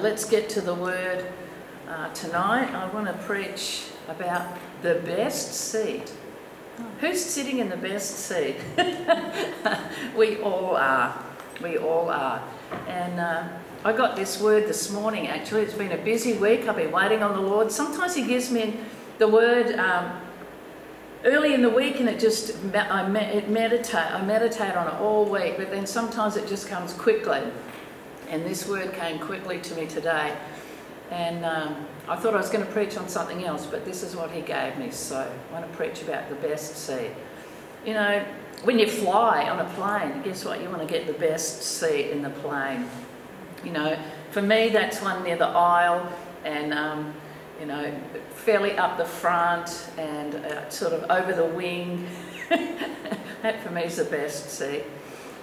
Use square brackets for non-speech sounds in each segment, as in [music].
Let's get to the word uh, tonight. I want to preach about the best seat. Who's sitting in the best seat? [laughs] we all are. We all are. And uh, I got this word this morning actually. It's been a busy week. I've been waiting on the Lord. Sometimes He gives me the word um, early in the week and it just, I, meditate, I meditate on it all week, but then sometimes it just comes quickly. And this word came quickly to me today. And um, I thought I was going to preach on something else, but this is what he gave me. So I want to preach about the best seat. You know, when you fly on a plane, guess what? You want to get the best seat in the plane. You know, for me, that's one near the aisle and, um, you know, fairly up the front and uh, sort of over the wing. [laughs] that for me is the best seat.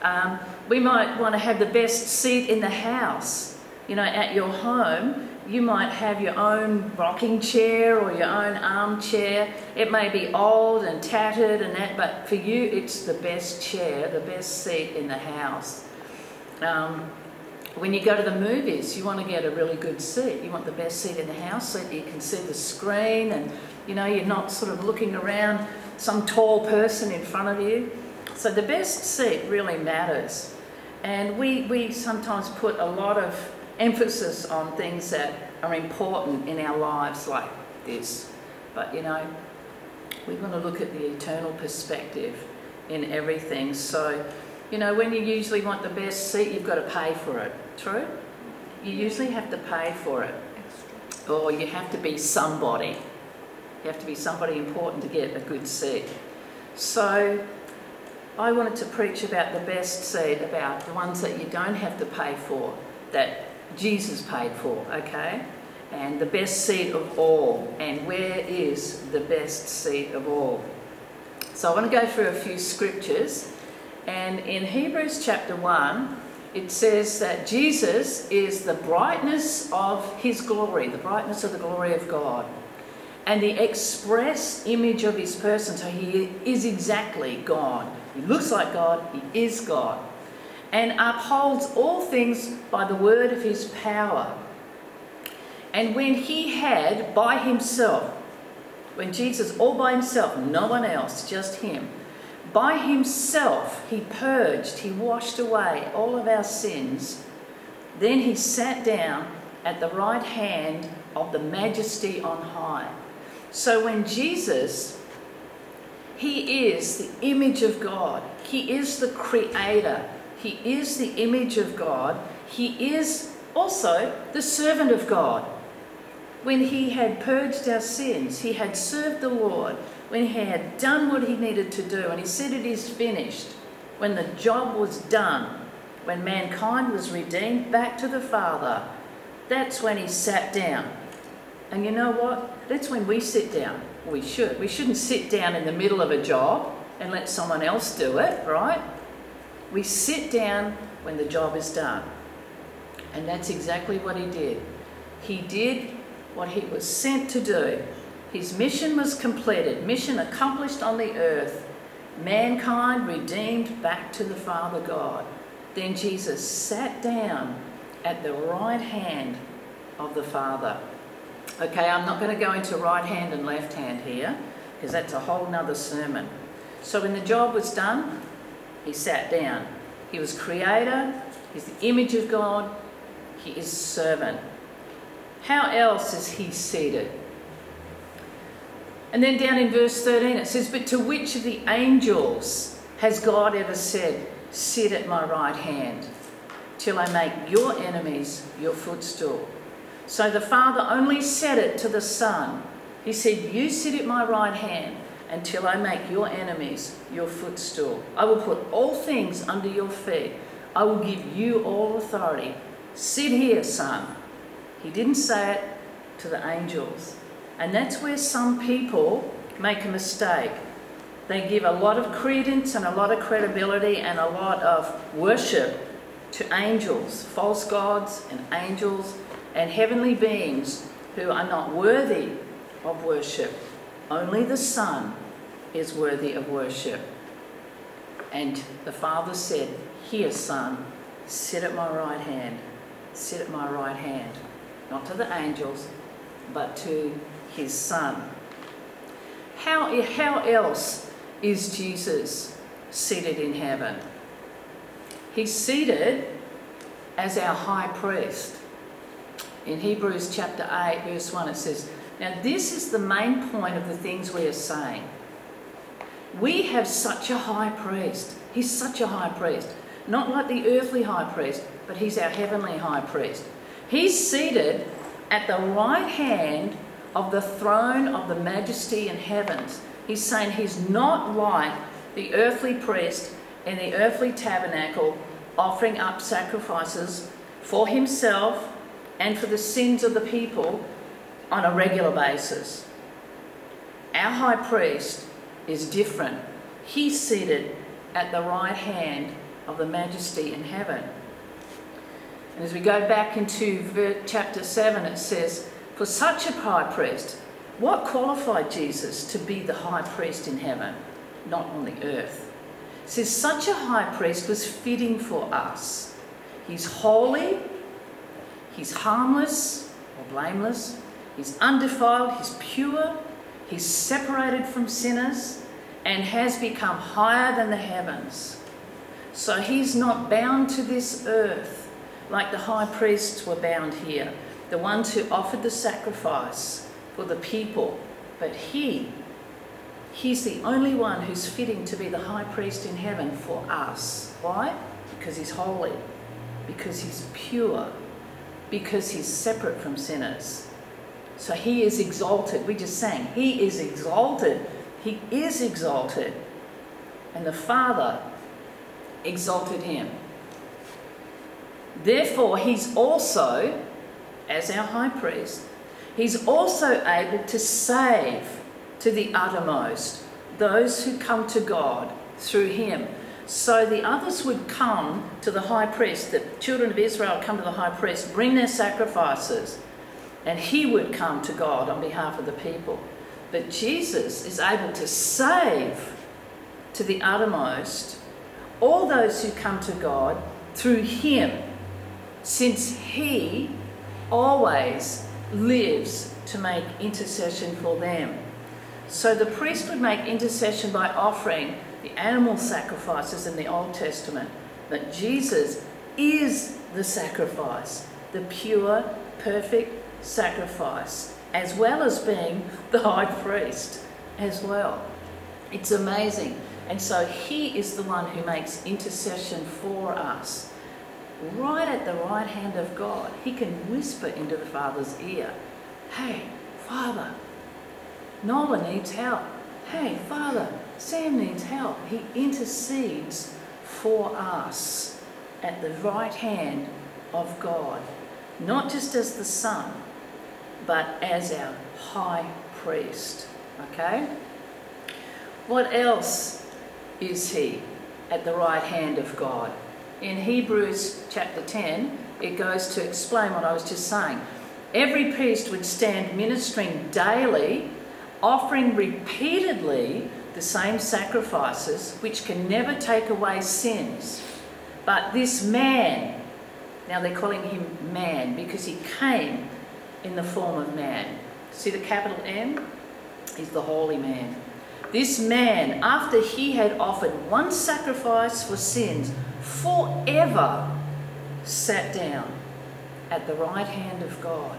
Um, we might want to have the best seat in the house. You know, at your home, you might have your own rocking chair or your own armchair. It may be old and tattered and that, but for you, it's the best chair, the best seat in the house. Um, when you go to the movies, you want to get a really good seat. You want the best seat in the house so that you can see the screen and you know you're not sort of looking around some tall person in front of you. So the best seat really matters. And we, we sometimes put a lot of emphasis on things that are important in our lives like this. But you know, we want to look at the eternal perspective in everything. So, you know, when you usually want the best seat, you've got to pay for it. True? You usually have to pay for it. Or you have to be somebody. You have to be somebody important to get a good seat. So, I wanted to preach about the best seat, about the ones that you don't have to pay for, that Jesus paid for, okay? And the best seat of all. And where is the best seat of all? So I want to go through a few scriptures. And in Hebrews chapter 1, it says that Jesus is the brightness of his glory, the brightness of the glory of God, and the express image of his person. So he is exactly God. He looks like God, he is God, and upholds all things by the word of his power. And when he had by himself, when Jesus all by himself, no one else, just him, by himself he purged, he washed away all of our sins, then he sat down at the right hand of the majesty on high. So when Jesus he is the image of God. He is the creator. He is the image of God. He is also the servant of God. When he had purged our sins, he had served the Lord, when he had done what he needed to do, and he said it is finished, when the job was done, when mankind was redeemed back to the Father, that's when he sat down. And you know what? That's when we sit down we should. We shouldn't sit down in the middle of a job and let someone else do it, right? We sit down when the job is done. And that's exactly what he did. He did what he was sent to do. His mission was completed, mission accomplished on the earth, mankind redeemed back to the Father God. Then Jesus sat down at the right hand of the Father. Okay, I'm not going to go into right hand and left hand here because that's a whole nother sermon. So when the job was done, he sat down. He was creator, he's the image of God, he is servant. How else is he seated? And then down in verse 13 it says, But to which of the angels has God ever said, Sit at my right hand, till I make your enemies your footstool? So the Father only said it to the Son. He said, You sit at my right hand until I make your enemies your footstool. I will put all things under your feet. I will give you all authority. Sit here, Son. He didn't say it to the angels. And that's where some people make a mistake. They give a lot of credence and a lot of credibility and a lot of worship to angels, false gods and angels and heavenly beings who are not worthy of worship. Only the Son is worthy of worship. And the Father said, Here, Son, sit at my right hand sit at my right hand. Not to the angels, but to his Son. How, how else is Jesus seated in heaven? He's seated as our high priest. In Hebrews chapter 8, verse 1, it says, Now this is the main point of the things we are saying. We have such a high priest. He's such a high priest. Not like the earthly high priest, but he's our heavenly high priest. He's seated at the right hand of the throne of the majesty in heavens. He's saying he's not like the earthly priest in the earthly tabernacle offering up sacrifices for himself and for the sins of the people on a regular basis. Our high priest is different. He's seated at the right hand of the majesty in heaven. And as we go back into chapter 7, it says, For such a high priest, what qualified Jesus to be the high priest in heaven, not on the earth? It says, Such a high priest was fitting for us. He's holy, he's harmless or blameless, he's undefiled, he's pure, he's separated from sinners, and has become higher than the heavens. So he's not bound to this earth like the high priests were bound here, the ones who offered the sacrifice for the people. But he, he's the only one who's fitting to be the high priest in heaven for us. Why? Because he's holy, because he's pure, because he's separate from sinners. So he is exalted. We just sang, he is exalted. He is exalted. And the Father exalted him. Therefore, he's also, as our high priest, he's also able to save to the uttermost those who come to God through him. So the others would come to the high priest, the children of Israel come to the high priest, bring their sacrifices, and he would come to God on behalf of the people. But Jesus is able to save to the uttermost all those who come to God through him since he always lives to make intercession for them. So the priest would make intercession by offering the animal sacrifices in the Old Testament, but Jesus is the sacrifice, the pure, perfect sacrifice, as well as being the high priest as well. It's amazing. And so he is the one who makes intercession for us right at the right hand of God. He can whisper into the Father's ear, Hey, Father, Nola needs help. Hey, Father, Sam needs help. He intercedes for us at the right hand of God, not just as the Son, but as our high priest. Okay? What else is he at the right hand of God? in Hebrews chapter 10, it goes to explain what I was just saying. Every priest would stand ministering daily, offering repeatedly the same sacrifices, which can never take away sins. But this man, now they're calling him man because he came in the form of man. See the capital M? He's the holy man. This man, after he had offered one sacrifice for sins, forever sat down at the right hand of God.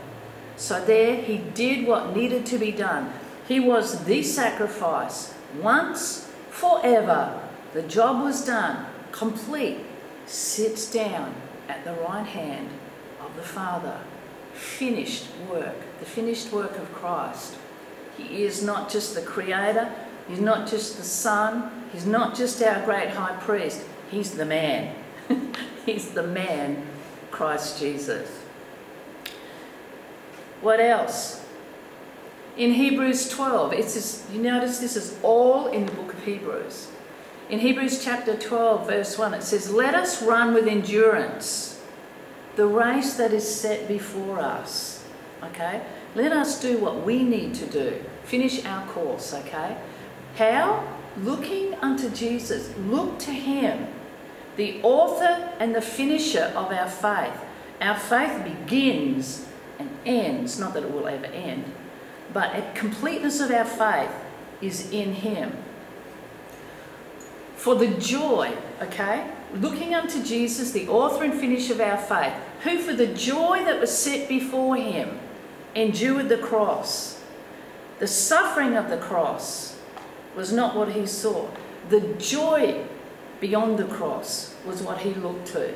So there he did what needed to be done. He was the sacrifice once, forever. The job was done, complete. Sits down at the right hand of the Father. Finished work, the finished work of Christ. He is not just the Creator, He's not just the Son, He's not just our great high priest, He's the man. [laughs] He's the man, Christ Jesus. What else? In Hebrews 12, it's just, you notice this is all in the book of Hebrews. In Hebrews chapter 12, verse 1, it says, Let us run with endurance the race that is set before us. Okay? Let us do what we need to do. Finish our course, okay? How? Looking unto Jesus. Look to Him, the author and the finisher of our faith, Our faith begins and ends, not that it will ever end, but a completeness of our faith is in Him. For the joy, okay, looking unto Jesus, the author and finisher of our faith, who for the joy that was set before him endured the cross. The suffering of the cross was not what he saw. The joy beyond the cross was what he looked to.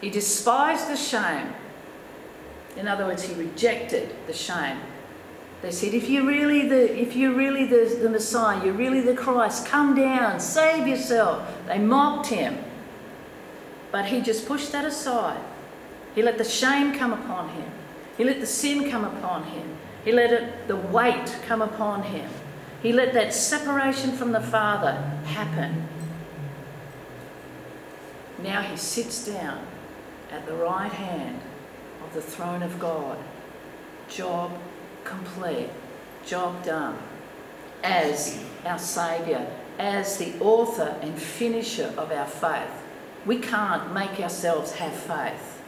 He despised the shame. In other words, he rejected the shame. They said, if you're really the if you're really the, the Messiah, you're really the Christ, come down, save yourself. They mocked him. But he just pushed that aside. He let the shame come upon him. He let the sin come upon him. He let it, the weight come upon him. He let that separation from the Father happen. Now he sits down at the right hand of the throne of God. Job complete, job done. As our Saviour, as the author and finisher of our faith. We can't make ourselves have faith.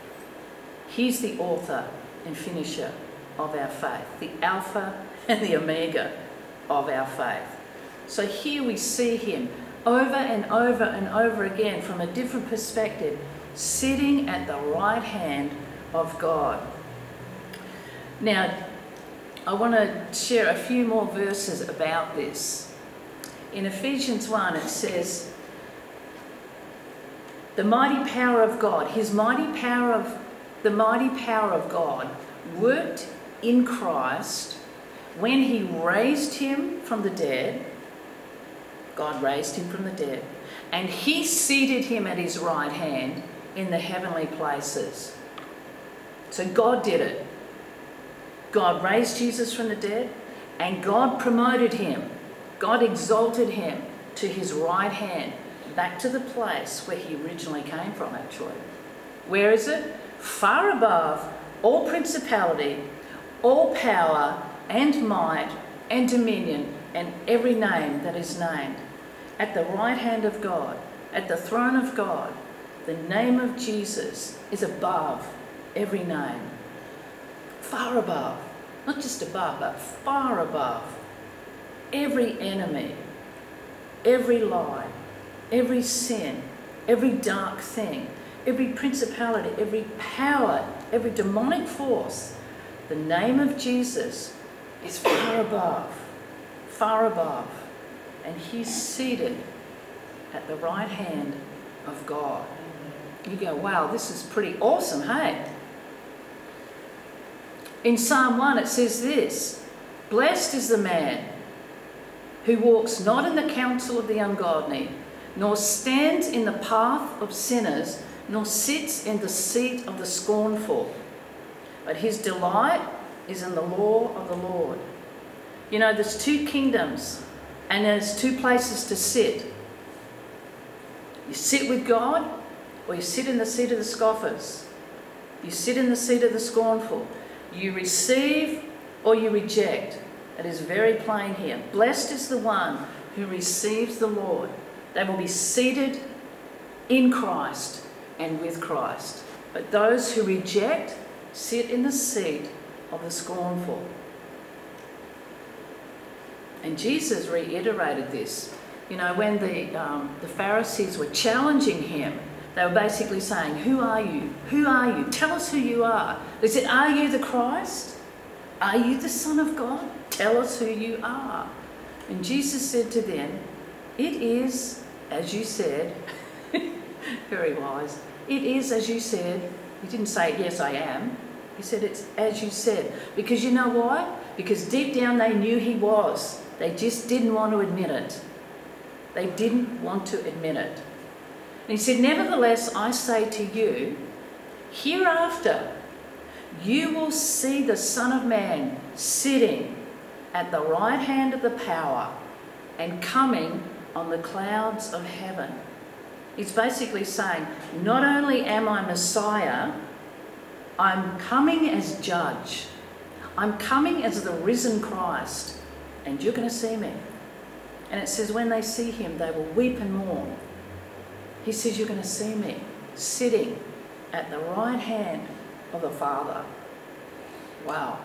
He's the author and finisher of our faith, the Alpha [laughs] and the Omega of our faith. So here we see him over and over and over again from a different perspective, sitting at the right hand of God. Now, I want to share a few more verses about this. In Ephesians 1, it says, the mighty power of God, his mighty power of the mighty power of God worked in Christ when he raised him from the dead. God raised him from the dead, and he seated him at his right hand in the heavenly places. So God did it. God raised Jesus from the dead, and God promoted him. God exalted him to his right hand back to the place where he originally came from, actually. Where is it? Far above all principality, all power and might and dominion and every name that is named. At the right hand of God, at the throne of God, the name of Jesus is above every name. Far above. Not just above, but far above. Every enemy, every lie, every sin, every dark thing, every principality, every power, every demonic force, the name of Jesus is far above, far above. And he's seated at the right hand of God. You go, wow, this is pretty awesome, hey? In Psalm 1, it says this Blessed is the man who walks not in the counsel of the ungodly nor stands in the path of sinners, nor sits in the seat of the scornful. But his delight is in the law of the Lord. You know, there's two kingdoms, and there's two places to sit. You sit with God, or you sit in the seat of the scoffers. You sit in the seat of the scornful. You receive or you reject. It is very plain here. Blessed is the one who receives the Lord. They will be seated in Christ and with Christ. But those who reject sit in the seat of the scornful. And Jesus reiterated this. You know, when the, um, the Pharisees were challenging him, they were basically saying, Who are you? Who are you? Tell us who you are. They said, Are you the Christ? Are you the Son of God? Tell us who you are. And Jesus said to them, It is as you said, [laughs] very wise, it is as you said. He didn't say, Yes, I am. He said, It's as you said. Because you know why? Because deep down they knew he was. They just didn't want to admit it. They didn't want to admit it. And he said, Nevertheless, I say to you, hereafter you will see the Son of Man sitting at the right hand of the power and coming on the clouds of heaven. He's basically saying, not only am I Messiah, I'm coming as judge. I'm coming as the risen Christ, and you're going to see me. And it says, when they see him, they will weep and mourn. He says, You're going to see me sitting at the right hand of the Father. Wow.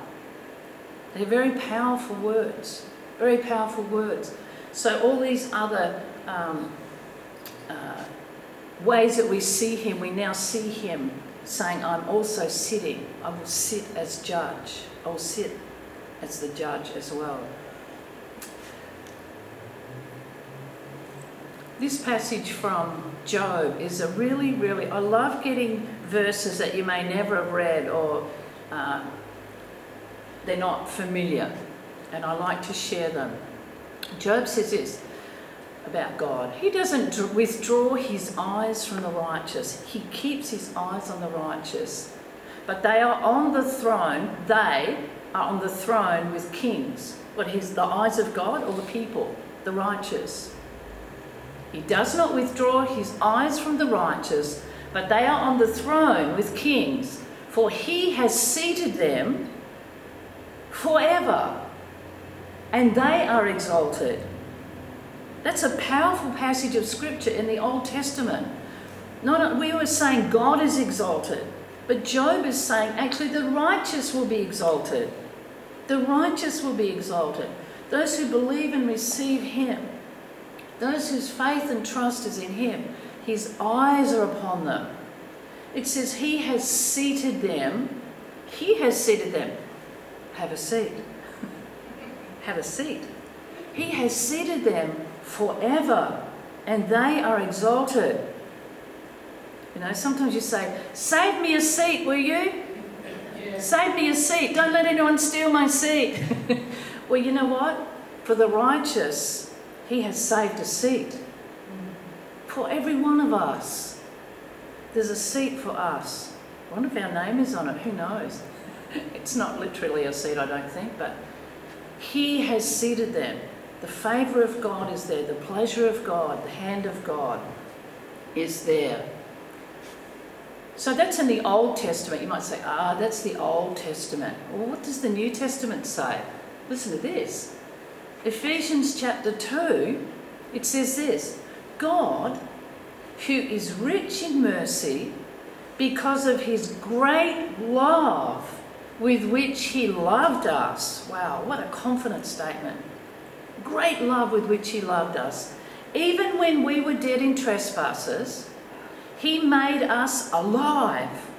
They're very powerful words, very powerful words. So, all these other um, uh, ways that we see Him, we now see Him saying, I'm also sitting. I will sit as judge. I will sit as the judge as well. This passage from Job is a really, really, I love getting verses that you may never have read or uh, they're not familiar, and I like to share them. Job says this about God He doesn't withdraw his eyes from the righteous, he keeps his eyes on the righteous. But they are on the throne, they are on the throne with kings. What, he's the eyes of God or the people, the righteous? He does not withdraw his eyes from the righteous, but they are on the throne with kings, for he has seated them forever, and they are exalted. That's a powerful passage of scripture in the Old Testament. Not, we were saying God is exalted, but Job is saying actually the righteous will be exalted. The righteous will be exalted. Those who believe and receive Him, those whose faith and trust is in Him, His eyes are upon them. It says He has seated them. He has seated them. Have a seat. [laughs] Have a seat. He has seated them forever, and they are exalted. You know, sometimes you say, Save me a seat, will you? Save me a seat. Don't let anyone steal my seat. [laughs] well, you know what? For the righteous, He has saved a seat. For every one of us, there's a seat for us. One of our name is on it? Who knows? It's not literally a seat, I don't think, but He has seated them. The favour of God is there, the pleasure of God, the hand of God is there. So that's in the Old Testament. You might say, ah, that's the Old Testament. Well, what does the New Testament say? Listen to this. Ephesians chapter 2, it says this God, who is rich in mercy, because of his great love with which he loved us. Wow, what a confident statement. Great love with which he loved us. Even when we were dead in trespasses, he made us alive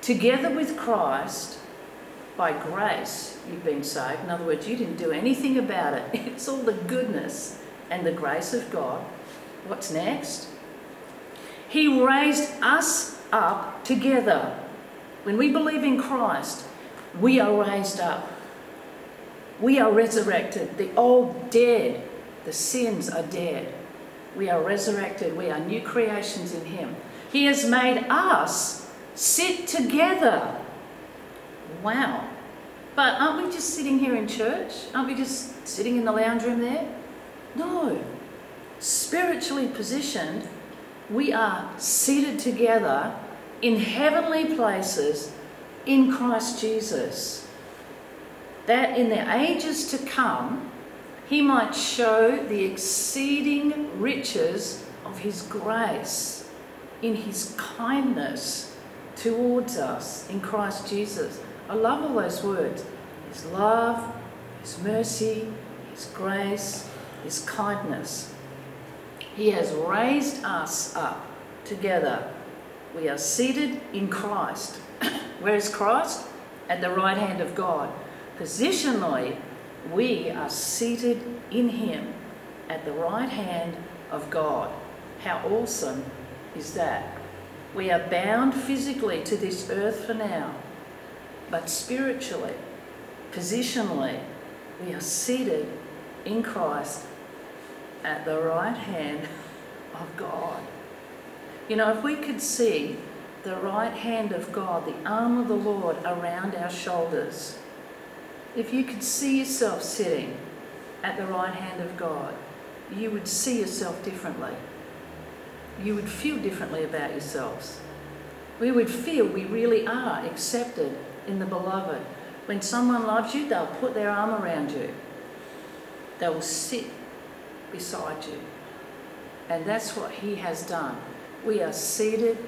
together with Christ. By grace, you've been saved. In other words, you didn't do anything about it. [laughs] It's all the goodness and the grace of God. What's next? He raised us up together. When we believe in Christ, we are raised up. We are resurrected. The old dead, the sins are dead. We are resurrected. We are new creations in Him. He has made us sit together. Wow. But aren't we just sitting here in church? Aren't we just sitting in the lounge room there? No. Spiritually positioned, we are seated together in heavenly places in Christ Jesus, that in the ages to come he might show the exceeding riches of his grace in his kindness towards us in Christ Jesus. I love all those words his love, his mercy, his grace, his kindness. He has raised us up together. We are seated in Christ [coughs] where is Christ? At the right hand of God. Positionally, we are seated in Him at the right hand of God. How awesome is that? We are bound physically to this earth for now, but spiritually, positionally, we are seated in Christ at the right hand of God. You know, if we could see the right hand of God, the arm of the Lord around our shoulders. If you could see yourself sitting at the right hand of God, you would see yourself differently. You would feel differently about yourselves. We would feel we really are accepted in the beloved. When someone loves you, they'll put their arm around you, they will sit beside you. And that's what He has done. We are seated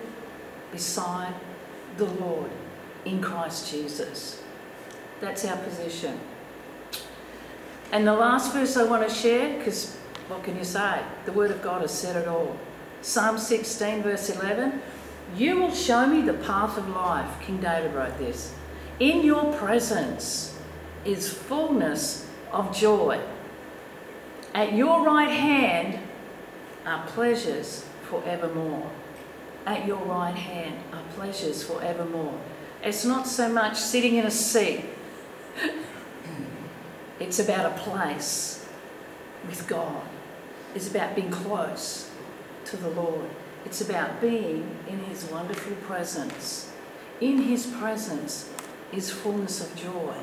beside the Lord. in Christ Jesus. That's our position. And the last verse I want to share, because what can you say? The Word of God has said it all. Psalm 16, verse 11 You will show me the path of life. King David wrote this. In your presence is fullness of joy. At your right hand are pleasures forevermore. At your right hand are pleasures forevermore. It's not so much sitting in a seat, [laughs] it's about a place with God. It's about being close to the Lord. It's about being in His wonderful presence. In His presence is fullness of joy.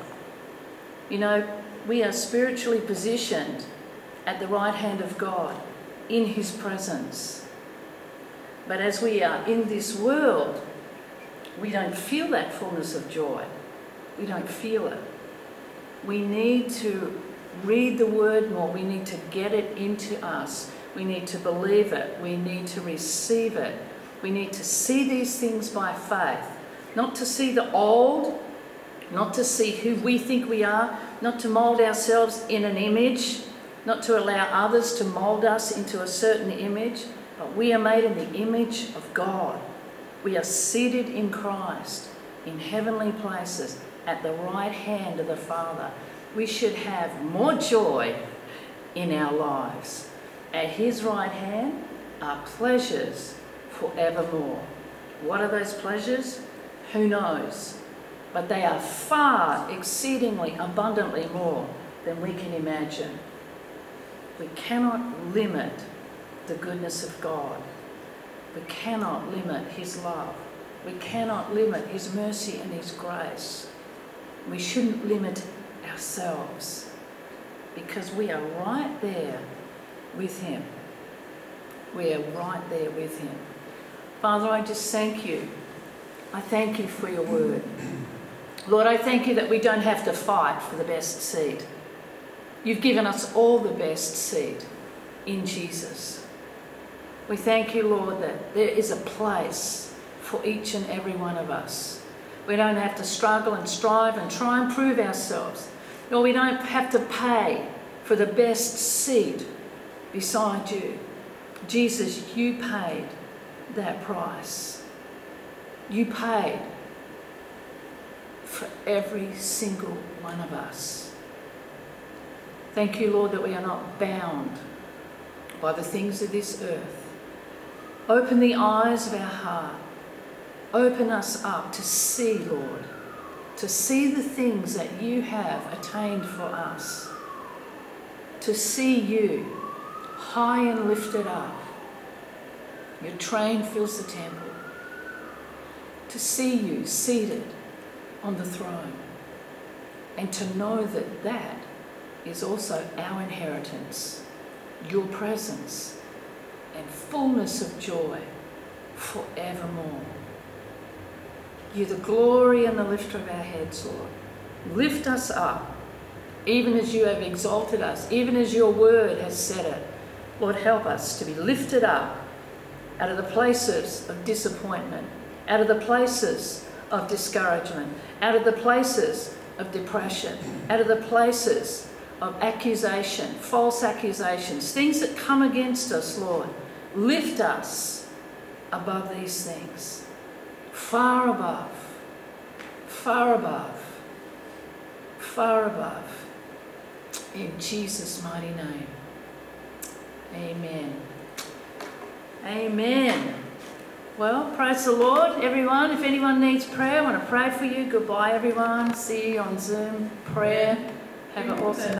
You know, we are spiritually positioned at the right hand of God in His presence. But as we are in this world, we don't feel that fullness of joy. We don't feel it. We need to read the word more. We need to get it into us. We need to believe it. We need to receive it. We need to see these things by faith. Not to see the old, not to see who we think we are, not to mould ourselves in an image, not to allow others to mould us into a certain image, but we are made in the image of God. We are seated in Christ in heavenly places at the right hand of the Father. We should have more joy in our lives. At His right hand are pleasures forevermore. What are those pleasures? Who knows? But they are far exceedingly abundantly more than we can imagine. We cannot limit the goodness of God. We cannot limit His love. We cannot limit His mercy and His grace. We shouldn't limit ourselves because we are right there with Him. We are right there with Him. Father, I just thank you. I thank you for your word. Lord, I thank you that we don't have to fight for the best seed. You've given us all the best seed in Jesus. We thank you, Lord, that there is a place for each and every one of us. We don't have to struggle and strive and try and prove ourselves. Nor we don't have to pay for the best seat beside you. Jesus, you paid that price. You paid for every single one of us. Thank you, Lord, that we are not bound by the things of this earth. Open the eyes of our heart. Open us up to see, Lord, to see the things that you have attained for us. To see you high and lifted up. Your train fills the temple. To see you seated on the throne. And to know that that is also our inheritance, your presence and fullness of joy forevermore. You're the glory and the lifter of our heads, Lord. Lift us up, even as you have exalted us, even as your word has said it. Lord, help us to be lifted up out of the places of disappointment, out of the places of discouragement, out of the places of depression, out of the places of accusation, false accusations, things that come against us, Lord. Lift us above these things, far above, far above, far above. In Jesus' mighty name. Amen. Amen. Well, praise the Lord, everyone. If anyone needs prayer, I want to pray for you. Goodbye, everyone. See you on Zoom. Prayer. Have an awesome